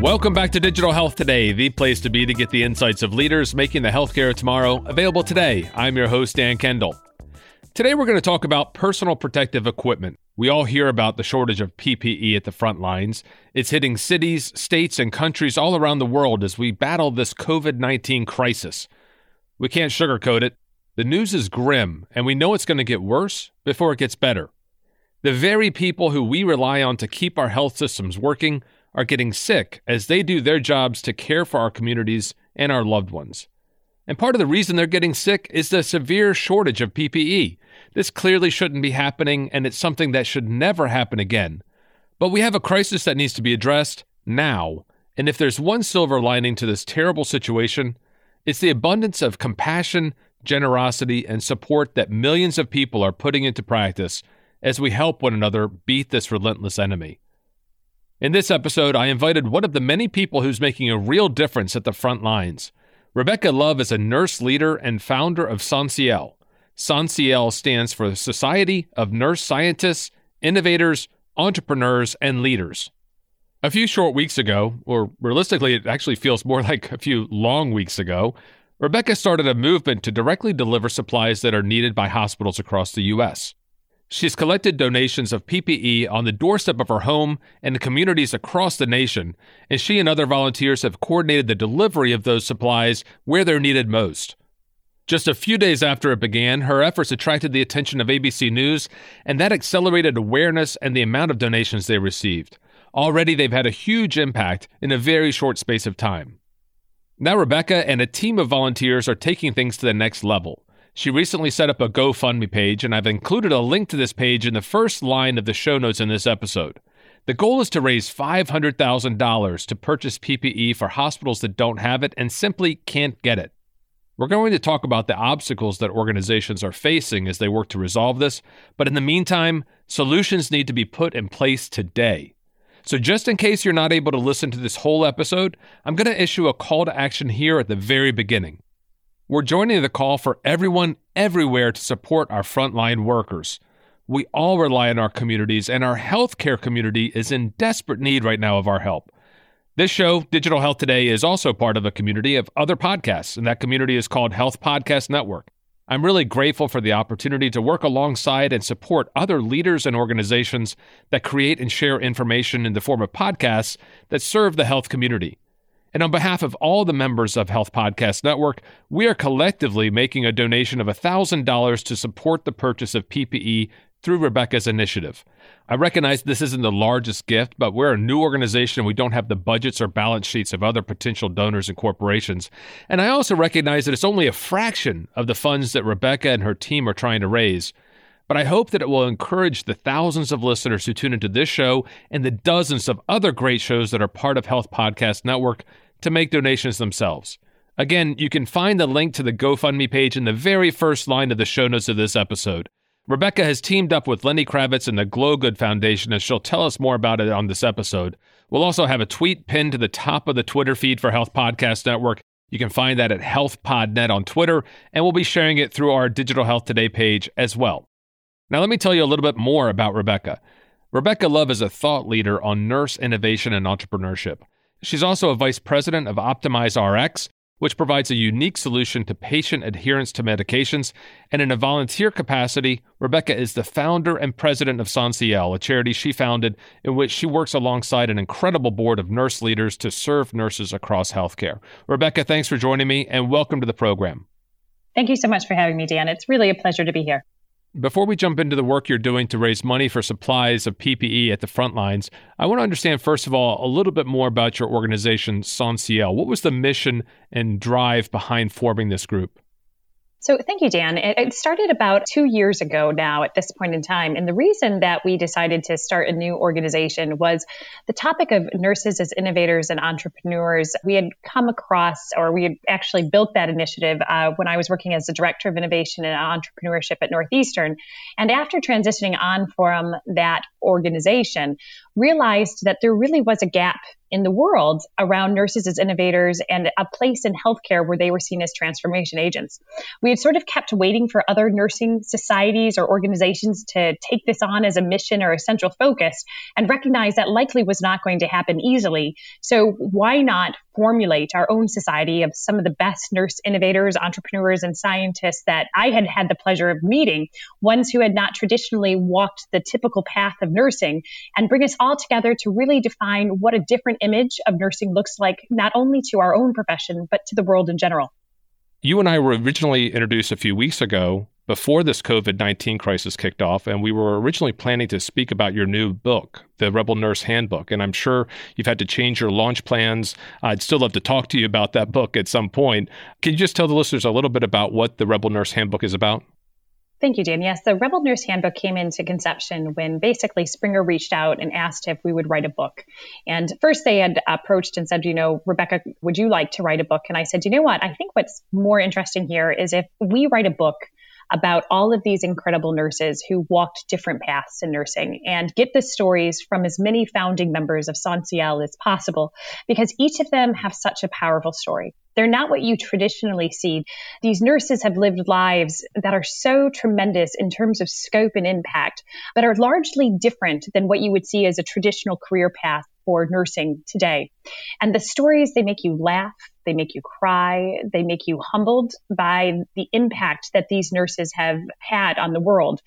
Welcome back to Digital Health Today, the place to be to get the insights of leaders making the healthcare of tomorrow available today. I'm your host, Dan Kendall. Today, we're going to talk about personal protective equipment. We all hear about the shortage of PPE at the front lines. It's hitting cities, states, and countries all around the world as we battle this COVID 19 crisis. We can't sugarcoat it. The news is grim, and we know it's going to get worse before it gets better. The very people who we rely on to keep our health systems working are getting sick as they do their jobs to care for our communities and our loved ones. And part of the reason they're getting sick is the severe shortage of PPE. This clearly shouldn't be happening, and it's something that should never happen again. But we have a crisis that needs to be addressed now. And if there's one silver lining to this terrible situation, it's the abundance of compassion, generosity, and support that millions of people are putting into practice as we help one another beat this relentless enemy. In this episode, I invited one of the many people who's making a real difference at the front lines. Rebecca Love is a nurse leader and founder of SONSIEL. SONSIEL stands for the Society of Nurse Scientists, Innovators, Entrepreneurs, and Leaders. A few short weeks ago, or realistically, it actually feels more like a few long weeks ago, Rebecca started a movement to directly deliver supplies that are needed by hospitals across the U.S. She's collected donations of PPE on the doorstep of her home and in communities across the nation, and she and other volunteers have coordinated the delivery of those supplies where they're needed most. Just a few days after it began, her efforts attracted the attention of ABC News, and that accelerated awareness and the amount of donations they received. Already, they've had a huge impact in a very short space of time. Now, Rebecca and a team of volunteers are taking things to the next level. She recently set up a GoFundMe page, and I've included a link to this page in the first line of the show notes in this episode. The goal is to raise $500,000 to purchase PPE for hospitals that don't have it and simply can't get it. We're going to talk about the obstacles that organizations are facing as they work to resolve this, but in the meantime, solutions need to be put in place today. So, just in case you're not able to listen to this whole episode, I'm going to issue a call to action here at the very beginning. We're joining the call for everyone everywhere to support our frontline workers. We all rely on our communities, and our healthcare community is in desperate need right now of our help. This show, Digital Health Today, is also part of a community of other podcasts, and that community is called Health Podcast Network. I'm really grateful for the opportunity to work alongside and support other leaders and organizations that create and share information in the form of podcasts that serve the health community. And on behalf of all the members of Health Podcast Network, we are collectively making a donation of $1,000 to support the purchase of PPE through Rebecca's initiative. I recognize this isn't the largest gift, but we're a new organization we don't have the budgets or balance sheets of other potential donors and corporations. And I also recognize that it's only a fraction of the funds that Rebecca and her team are trying to raise. But I hope that it will encourage the thousands of listeners who tune into this show and the dozens of other great shows that are part of Health Podcast Network to make donations themselves. Again, you can find the link to the GoFundMe page in the very first line of the show notes of this episode. Rebecca has teamed up with Lenny Kravitz and the Glo Good Foundation, and she'll tell us more about it on this episode. We'll also have a tweet pinned to the top of the Twitter feed for Health Podcast Network. You can find that at HealthPodNet on Twitter, and we'll be sharing it through our Digital Health Today page as well. Now, let me tell you a little bit more about Rebecca. Rebecca Love is a thought leader on nurse innovation and entrepreneurship. She's also a vice president of OptimizeRx, which provides a unique solution to patient adherence to medications. And in a volunteer capacity, Rebecca is the founder and president of SONSIEL, a charity she founded in which she works alongside an incredible board of nurse leaders to serve nurses across healthcare. Rebecca, thanks for joining me and welcome to the program. Thank you so much for having me, Dan. It's really a pleasure to be here. Before we jump into the work you're doing to raise money for supplies of PPE at the front lines, I want to understand, first of all, a little bit more about your organization, SONSIEL. What was the mission and drive behind forming this group? So, thank you, Dan. It, started about two years ago now at this point in time. And the reason that we decided to start a new organization was the topic of nurses as innovators and entrepreneurs. We had come across, or we had actually built that initiative uh, when I was working as the director of innovation and entrepreneurship at Northeastern. And after transitioning on from that organization, realized that there really was a gap in the world around nurses as innovators and a place in healthcare where they were seen as transformation agents. We had sort of kept waiting for other nursing societies or organizations to take this on as a mission or a central focus and recognize that likely was not going to happen easily. So why not formulate our own society of some of the best nurse innovators, entrepreneurs, and scientists that I had had the pleasure of meeting, ones who had not traditionally walked the typical path of nursing, and bring us all together to really define what a different image of nursing looks like, not only to our own profession, but to the world in general. You and I were originally introduced a few weeks ago before this COVID 19 crisis kicked off, and we were originally planning to speak about your new book, The Rebel Nurse Handbook. And I'm sure you've had to change your launch plans. I'd still love to talk to you about that book at some point. Can you just tell the listeners a little bit about what the Rebel Nurse Handbook is about? Thank you, Dan. Yes, the Rebel Nurse Handbook came into conception when basically Springer reached out and asked if we would write a book. And first they had approached and said, you know, Rebecca, would you like to write a book? And I said, you know what? I think what's more interesting here is if we write a book about all of these incredible nurses who walked different paths in nursing and get the stories from as many founding members of SONSIEL as possible because each of them have such a powerful story. They're not what you traditionally see. These nurses have lived lives that are so tremendous in terms of scope and impact, but are largely different than what you would see as a traditional career path for nursing today. And the stories, they make you laugh, they make you cry, they make you humbled by the impact that these nurses have had on the world.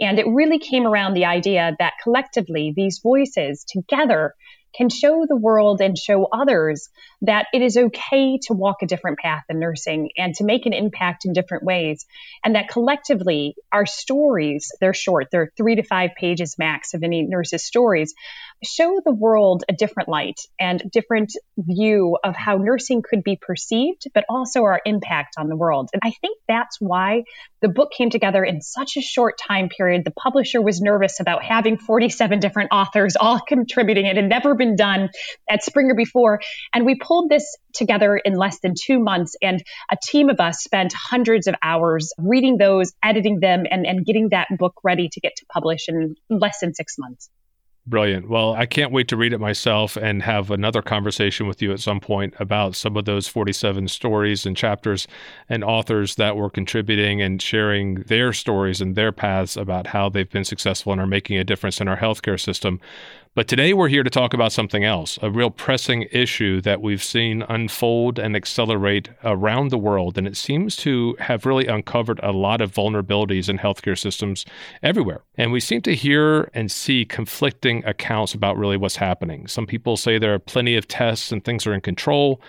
And it really came around the idea that collectively, these voices together can show the world and show others that it is okay to walk a different path in nursing and to make an impact in different ways. And that collectively, our stories, they're short, they're three to five pages max of any nurse's stories, show the world a different light and different view of how nursing could be perceived, but also our impact on the world. And I think that's why the book came together in such a short time period. The publisher was nervous about having 47 different authors all contributing. It had never been done at Springer before. And we pulled this together in less than two months. And a team of us spent hundreds of hours reading those, editing them, and, and getting that book ready to get to publish in less than six months. Brilliant. Well, I can't wait to read it myself and have another conversation with you at some point about some of those 47 stories and chapters and authors that were contributing and sharing their stories and their paths about how they've been successful and are making a difference in our healthcare system. But today we're here to talk about something else, a real pressing issue that we've seen unfold and accelerate around the world. And it seems to have really uncovered a lot of vulnerabilities in healthcare systems everywhere. And we seem to hear and see conflicting accounts about really what's happening. Some people say there are plenty of tests and things are in control.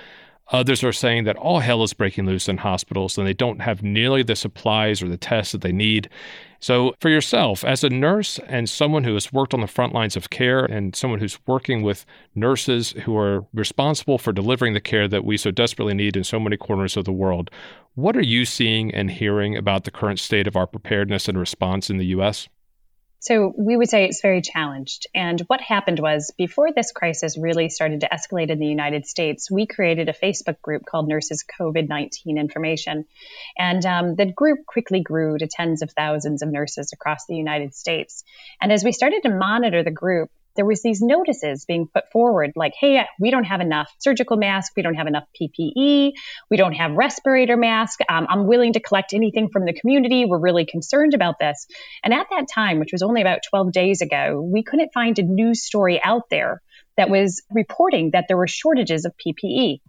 Others are saying that all hell is breaking loose in hospitals and they don't have nearly the supplies or the tests that they need. So, for yourself, as a nurse and someone who has worked on the front lines of care and someone who's working with nurses who are responsible for delivering the care that we so desperately need in so many corners of the world, what are you seeing and hearing about the current state of our preparedness and response in the U.S.? So we would say it's very challenged. And what happened was before this crisis really started to escalate in the United States, we created a Facebook group called Nurses COVID 19 Information. And um, the group quickly grew to tens of thousands of nurses across the United States. And as we started to monitor the group, there was these notices being put forward like, hey, we don't have enough surgical masks, we don't have enough PPE, we don't have respirator masks. Um, I'm willing to collect anything from the community. We're really concerned about this. And at that time, which was only about 12 days ago, we couldn't find a news story out there that was reporting that there were shortages of PPE.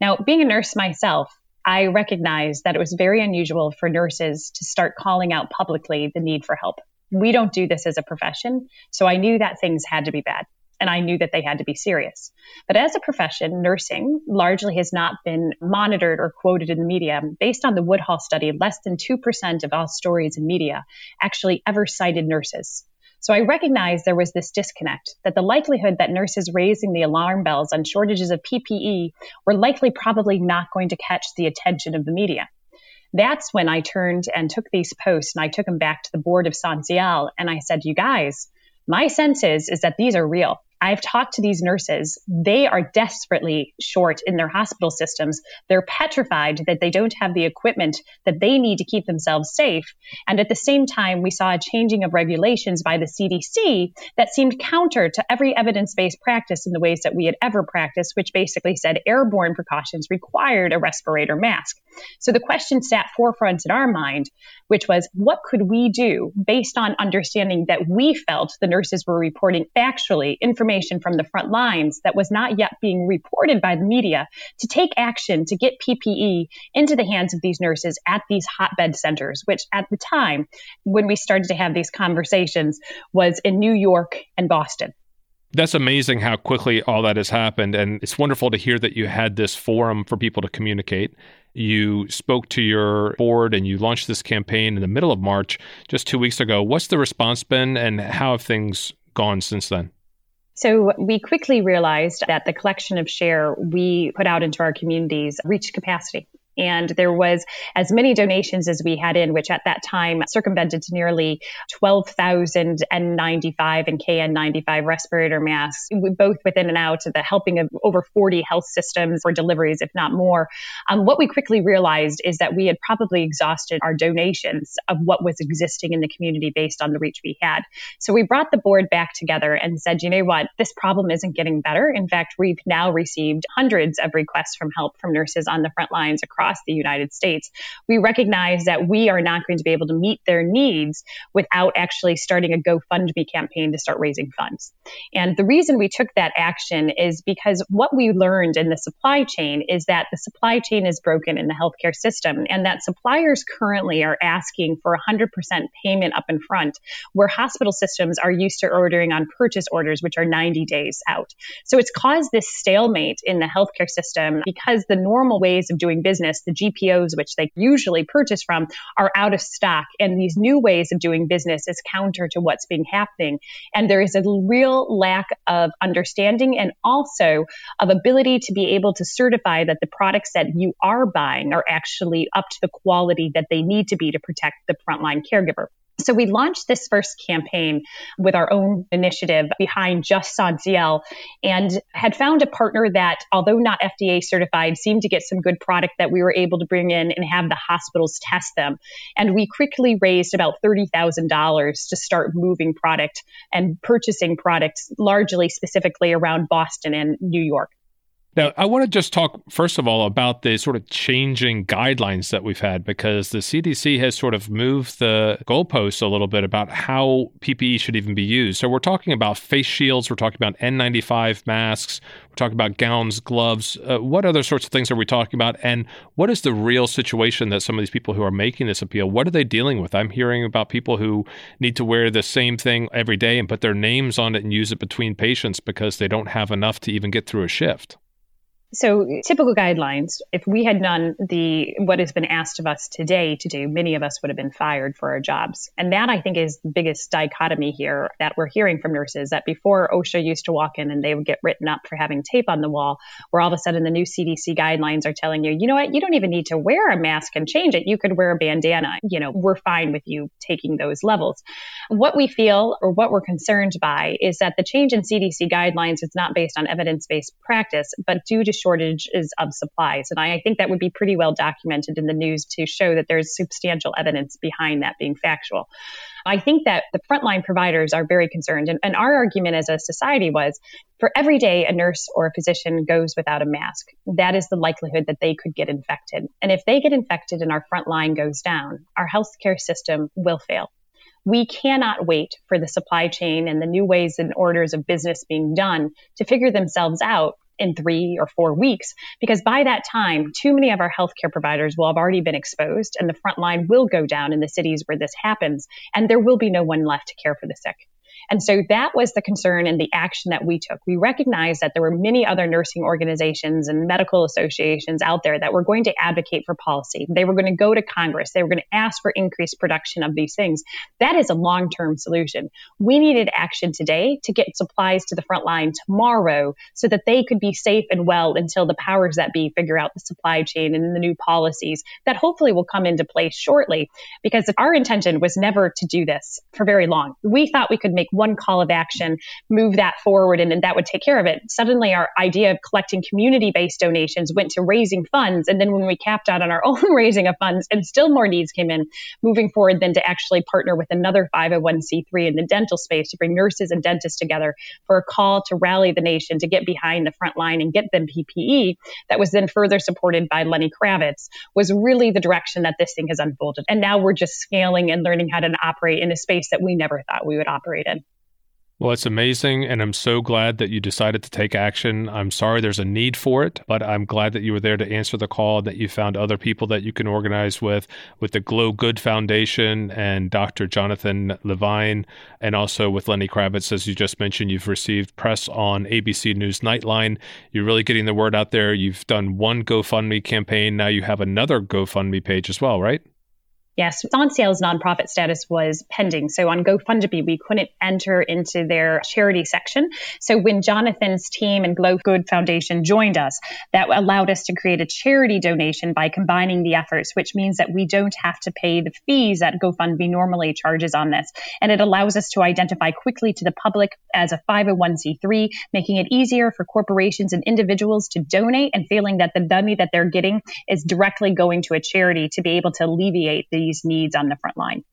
Now, being a nurse myself, I recognized that it was very unusual for nurses to start calling out publicly the need for help we don't do this as a profession. So I knew that things had to be bad and I knew that they had to be serious. But as a profession, nursing largely has not been monitored or quoted in the media. Based on the Woodhull study, less than 2% of all stories in media actually ever cited nurses. So I recognized there was this disconnect that the likelihood that nurses raising the alarm bells on shortages of PPE were likely probably not going to catch the attention of the media that's when I turned and took these posts and I took them back to the board of SONSIEL and I said, you guys, my sense is, is that these are real. I've talked to these nurses. They are desperately short in their hospital systems. They're petrified that they don't have the equipment that they need to keep themselves safe. And at the same time, we saw a changing of regulations by the CDC that seemed counter to every evidence based practice in the ways that we had ever practiced, which basically said airborne precautions required a respirator mask. So the question sat forefront in our mind, which was what could we do based on understanding that we felt the nurses were reporting factually information from the front lines that was not yet being reported by the media to take action to get PPE into the hands of these nurses at these hotbed centers, which at the time when we started to have these conversations was in New York and Boston. That's amazing how quickly all that has happened. And it's wonderful to hear that you had this forum for people to communicate. You spoke to your board and you launched this campaign in the middle of March, just two weeks ago. What's the response been and how have things gone since then? So we quickly realized that the collection of share we put out into our communities reached capacity. And there was as many donations as we had in, which at that time circumvented to nearly 12,000 N95 and KN95 respirator masks, both within and out, of the helping of over 40 health systems for deliveries, if not more. Um, what we quickly realized is that we had probably exhausted our donations of what was existing in the community based on the reach we had. So we brought the board back together and said, you know what, this problem isn't getting better. In fact, we've now received hundreds of requests from help from nurses on the front lines across across the United States, we recognize that we are not going to be able to meet their needs without actually starting a GoFundMe campaign to start raising funds. And the reason we took that action is because what we learned in the supply chain is that the supply chain is broken in the healthcare system and that suppliers currently are asking for 100% payment up in front, where hospital systems are used to ordering on purchase orders, which are 90 days out. So it's caused this stalemate in the healthcare system because the normal ways of doing business business, the GPOs, which they usually purchase from, are out of stock. And these new ways of doing business is counter to what's been happening. And there is a real lack of understanding and also of ability to be able to certify that the products that you are buying are actually up to the quality that they need to be to protect the frontline caregiver. So we launched this first campaign with our own initiative behind Just SONSIEL and had found a partner that, although not FDA certified, seemed to get some good product that we were able to bring in and have the hospitals test them. And we quickly raised about $30,000 to start moving product and purchasing products largely specifically around Boston and New York. Now, I want to just talk, first of all, about the sort of changing guidelines that we've had because the CDC has sort of moved the goalposts a little bit about how PPE should even be used. So, we're talking about face shields, we're talking about N95 masks, we're talking about gowns, gloves. Uh, what other sorts of things are we talking about? And what is the real situation that some of these people who are making this appeal, what are they dealing with? I'm hearing about people who need to wear the same thing every day and put their names on it and use it between patients because they don't have enough to even get through a shift. So, typical guidelines, if we had done the what has been asked of us today to do, many of us would have been fired for our jobs. And that I think is the biggest dichotomy here that we're hearing from nurses that before OSHA used to walk in and they would get written up for having tape on the wall, where all of a sudden the new CDC guidelines are telling you, you know what, you don't even need to wear a mask and change it. You could wear a bandana. You know, we're fine with you taking those levels. What we feel or what we're concerned by is that the change in CDC guidelines is not based on evidence based practice, but due to shortages of supplies. And I, I think that would be pretty well documented in the news to show that there's substantial evidence behind that being factual. I think that the frontline providers are very concerned. And, and, our argument as a society was for every day a nurse or a physician goes without a mask, that is the likelihood that they could get infected. And if they get infected and our front line goes down, our healthcare system will fail. We cannot wait for the supply chain and the new ways and orders of business being done to figure themselves out in three or four weeks, because by that time, too many of our healthcare providers will have already been exposed and the front line will go down in the cities where this happens, and there will be no one left to care for the sick. And so that was the concern and the action that we took. We recognized that there were many other nursing organizations and medical associations out there that were going to advocate for policy. They were going to go to Congress. They were going to ask for increased production of these things. That is a long term solution. We needed action today to get supplies to the front line tomorrow so that they could be safe and well until the powers that be figure out the supply chain and the new policies that hopefully will come into place shortly. Because our intention was never to do this for very long. We thought we could make one call of action, move that forward, and then that would take care of it. Suddenly, our idea of collecting community based donations went to raising funds. And then when we capped out on our own raising of funds and still more needs came in, moving forward, then to actually partner with another 501c3 in the dental space to bring nurses and dentists together for a call to rally the nation to get behind the front line and get them PPE that was then further supported by Lenny Kravitz was really the direction that this thing has unfolded. And now we're just scaling and learning how to operate in a space that we never thought we would operate in. Well, it's amazing, and I'm so glad that you decided to take action. I'm sorry there's a need for it, but I'm glad that you were there to answer the call, that you found other people that you can organize with, with the Glo Good Foundation and Dr. Jonathan Levine, and also with Lenny Kravitz. As you just mentioned, you've received press on ABC News Nightline. You're really getting the word out there. You've done one GoFundMe campaign. Now you have another GoFundMe page as well, right? Yes, SONSIEL's nonprofit status was pending. So on GoFundMe, we couldn't enter into their charity section. So when Jonathan's team and Glo Good Foundation joined us, that allowed us to create a charity donation by combining the efforts, which means that we don't have to pay the fees that GoFundMe normally charges on this. And it allows us to identify quickly to the public as a 501c3, making it easier for corporations and individuals to donate and feeling that the money that they're getting is directly going to a charity to be able to alleviate the these needs on the front line.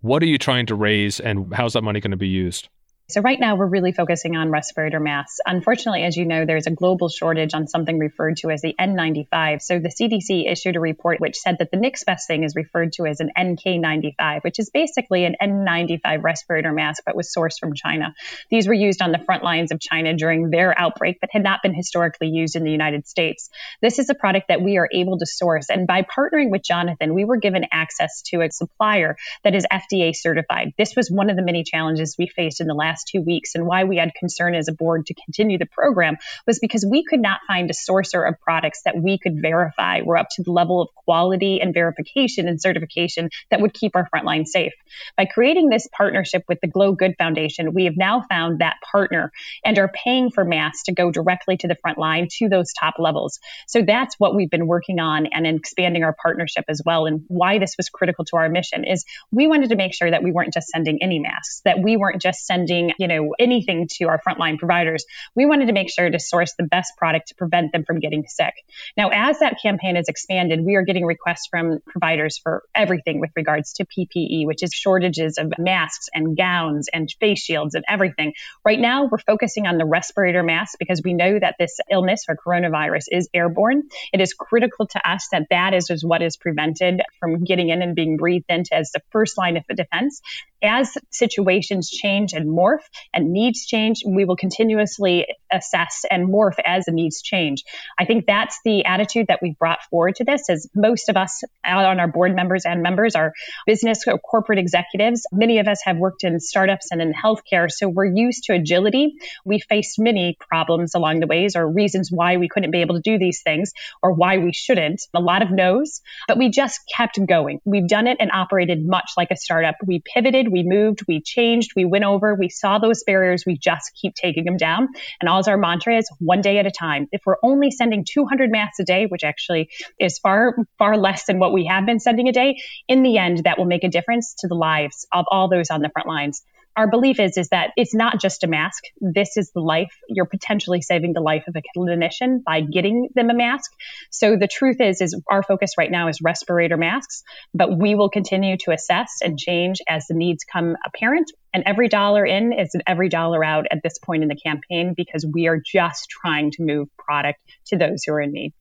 What are you trying to raise, and how's that money going to be used? So right now we're really focusing on respirator masks. Unfortunately, as you know, there's a global shortage on something referred to as the N95. So the CDC issued a report which said that the next best thing is referred to as an NK95, which is basically an N95 respirator mask but was sourced from China. These were used on the front lines of China during their outbreak but had not been historically used in the United States. This is a product that we are able to source and by partnering with Jonathan, we were given access to a supplier that is FDA certified. This was one of the many challenges we faced in the last two weeks and why we had concern as a board to continue the program was because we could not find a sourcer of products that we could verify were up to the level of quality and verification and certification that would keep our frontline safe. By creating this partnership with the Glo Good Foundation, we have now found that partner and are paying for masks to go directly to the front line to those top levels. So that's what we've been working on and expanding our partnership as well. And why this was critical to our mission is we wanted to make sure that we weren't just sending any masks, that we weren't just sending you know, anything to our frontline providers, we wanted to make sure to source the best product to prevent them from getting sick. Now, as that campaign has expanded, we are getting requests from providers for everything with regards to PPE, which is shortages of masks and gowns and face shields and everything. Right now, we're focusing on the respirator mask because we know that this illness or coronavirus is airborne. It is critical to us that that is, is what is prevented from getting in and being breathed into as the first line of defense as situations change and morph and needs change, we will continuously assess and morph as the needs change. I think that's the attitude that we've brought forward to this as most of us out on our board members and members are business or corporate executives. Many of us have worked in startups and in healthcare, so we're used to agility. We faced many problems along the ways or reasons why we couldn't be able to do these things or why we shouldn't. A lot of no's, but we just kept going. We've done it and operated much like a startup. We pivoted we moved, we changed, we went over, we saw those barriers, we just keep taking them down. And all our mantra is one day at a time. If we're only sending 200 masks a day, which actually is far, far less than what we have been sending a day, in the end, that will make a difference to the lives of all those on the front lines our belief is is that it's not just a mask. This is the life. You're potentially saving the life of a clinician by getting them a mask. So the truth is is our focus right now is respirator masks, but we will continue to assess and change as the needs come apparent. And every dollar in is every dollar out at this point in the campaign because we are just trying to move product to those who are in need.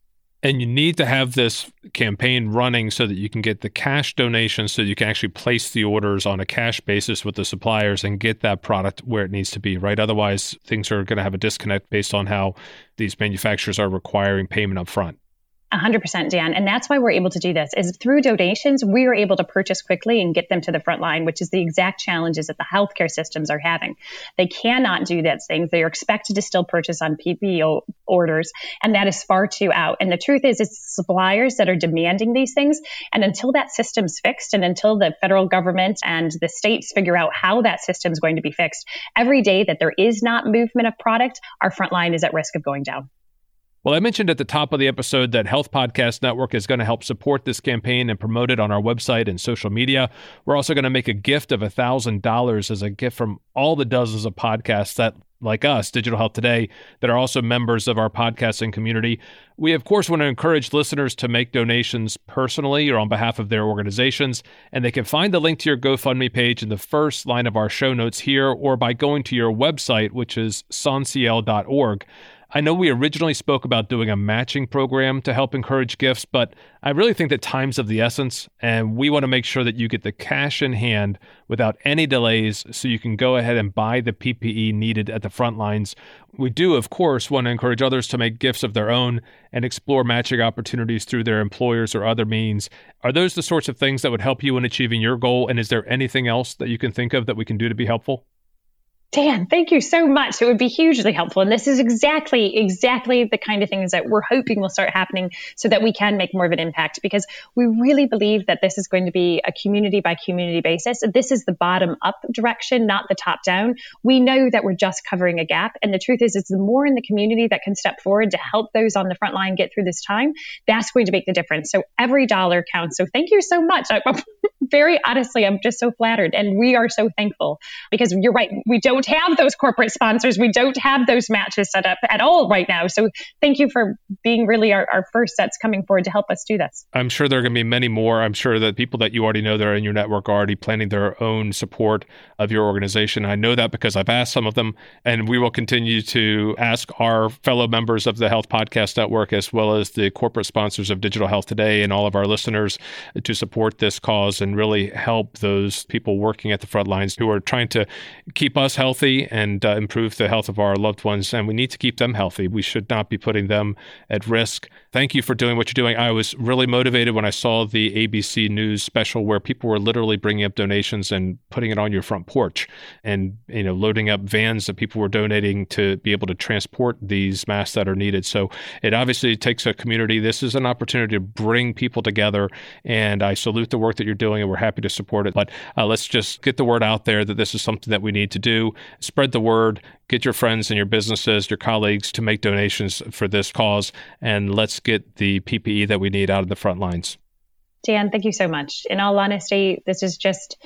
And you need to have this campaign running so that you can get the cash donations so you can actually place the orders on a cash basis with the suppliers and get that product where it needs to be, right? Otherwise, things are going to have a disconnect based on how these manufacturers are requiring payment up front. 100% Dan. And that's why we're able to do this is through donations, we are able to purchase quickly and get them to the front line, which is the exact challenges that the healthcare systems are having. They cannot do that things. They are expected to still purchase on PPO orders. And that is far too out. And the truth is it's suppliers that are demanding these things. And until that system's fixed and until the federal government and the states figure out how that system's going to be fixed, every day that there is not movement of product, our front line is at risk of going down. Well, I mentioned at the top of the episode that Health Podcast Network is going to help support this campaign and promote it on our website and social media. We're also going to make a gift of $1,000 as a gift from all the dozens of podcasts that like us, Digital Health Today, that are also members of our podcasting community. We, of course, want to encourage listeners to make donations personally or on behalf of their organizations. And they can find the link to your GoFundMe page in the first line of our show notes here or by going to your website, which is sonsiel.org. I know we originally spoke about doing a matching program to help encourage gifts, but I really think that time's of the essence, and we want to make sure that you get the cash in hand without any delays so you can go ahead and buy the PPE needed at the front lines. We do, of course, want to encourage others to make gifts of their own and explore matching opportunities through their employers or other means. Are those the sorts of things that would help you in achieving your goal? And is there anything else that you can think of that we can do to be helpful? Dan, thank you so much. It would be hugely helpful. And this is exactly, exactly the kind of things that we're hoping will start happening so that we can make more of an impact because we really believe that this is going to be a community by community basis. This is the bottom up direction, not the top down. We know that we're just covering a gap. And the truth is, it's the more in the community that can step forward to help those on the front line get through this time, that's going to make the difference. So every dollar counts. So thank you so much. I, very honestly, I'm just so flattered. And we are so thankful because you're right. We don't don't have those corporate sponsors. We don't have those matches set up at all right now. So thank you for being really our, our first sets coming forward to help us do this. I'm sure there are going to be many more. I'm sure that people that you already know that are in your network are already planning their own support of your organization. I know that because I've asked some of them, and we will continue to ask our fellow members of the Health Podcast Network, as well as the corporate sponsors of Digital Health Today and all of our listeners, to support this cause and really help those people working at the front lines who are trying to keep us healthy healthy and uh, improve the health of our loved ones. And we need to keep them healthy. We should not be putting them at risk. Thank you for doing what you're doing. I was really motivated when I saw the ABC News special where people were literally bringing up donations and putting it on your front porch and, you know, loading up vans that people were donating to be able to transport these masks that are needed. So it obviously takes a community. This is an opportunity to bring people together. And I salute the work that you're doing and we're happy to support it. But uh, let's just get the word out there that this is something that we need to do spread the word, get your friends and your businesses, your colleagues to make donations for this cause, and let's get the PPE that we need out of the front lines. Dan, thank you so much. In all honesty, this is just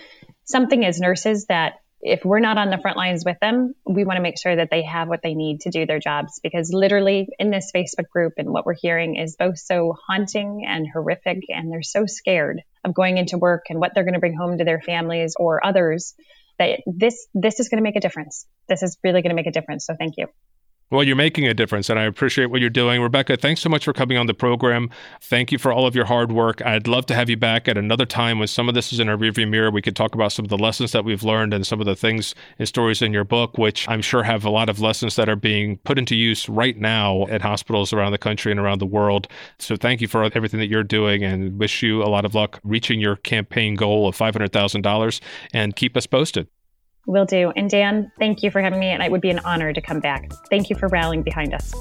something as nurses that if we're not on the front lines with them, we want to make sure that they have what they need to do their jobs because literally in this Facebook group and what we're hearing is both so haunting and horrific and they're so scared of going into work and what they're going to bring home to their families or others that this this is going to make a difference. This is really going to make a difference. So thank you. Well, you're making a difference, and I appreciate what you're doing. Rebecca, thanks so much for coming on the program. Thank you for all of your hard work. I'd love to have you back at another time when some of this is in our rearview mirror. We could talk about some of the lessons that we've learned and some of the things and stories in your book, which I'm sure have a lot of lessons that are being put into use right now at hospitals around the country and around the world. So thank you for everything that you're doing and wish you a lot of luck reaching your campaign goal of $500,000 and keep us posted. Will do. And Dan, thank you for having me. And it would be an honor to come back. Thank you for rallying behind us.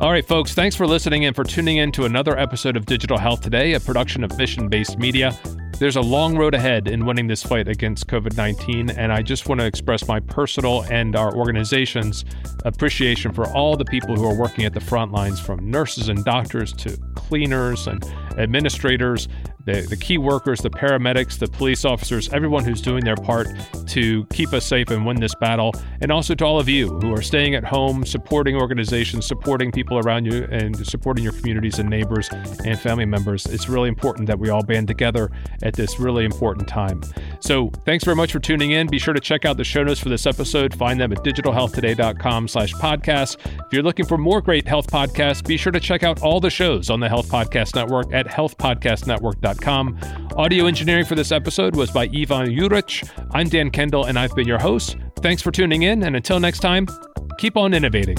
All right, folks, thanks for listening and for tuning in to another episode of Digital Health Today, a production of Mission Based Media. There's a long road ahead in winning this fight against COVID 19, and I just want to express my personal and our organization's appreciation for all the people who are working at the front lines from nurses and doctors to cleaners and administrators the, the key workers, the paramedics, the police officers, everyone who's doing their part to keep us safe and win this battle. And also to all of you who are staying at home, supporting organizations, supporting people around you, and supporting your communities and neighbors and family members. It's really important that we all band together at this really important time. So thanks very much for tuning in. Be sure to check out the show notes for this episode. Find them at digitalhealthtoday.com slash podcast. If you're looking for more great health podcasts, be sure to check out all the shows on the Health Podcast Network at healthpodcastnetwork.com Audio engineering for this episode was by Ivan Jurich. I'm Dan Kendall, and I've been your host. Thanks for tuning in, and until next time, keep on innovating.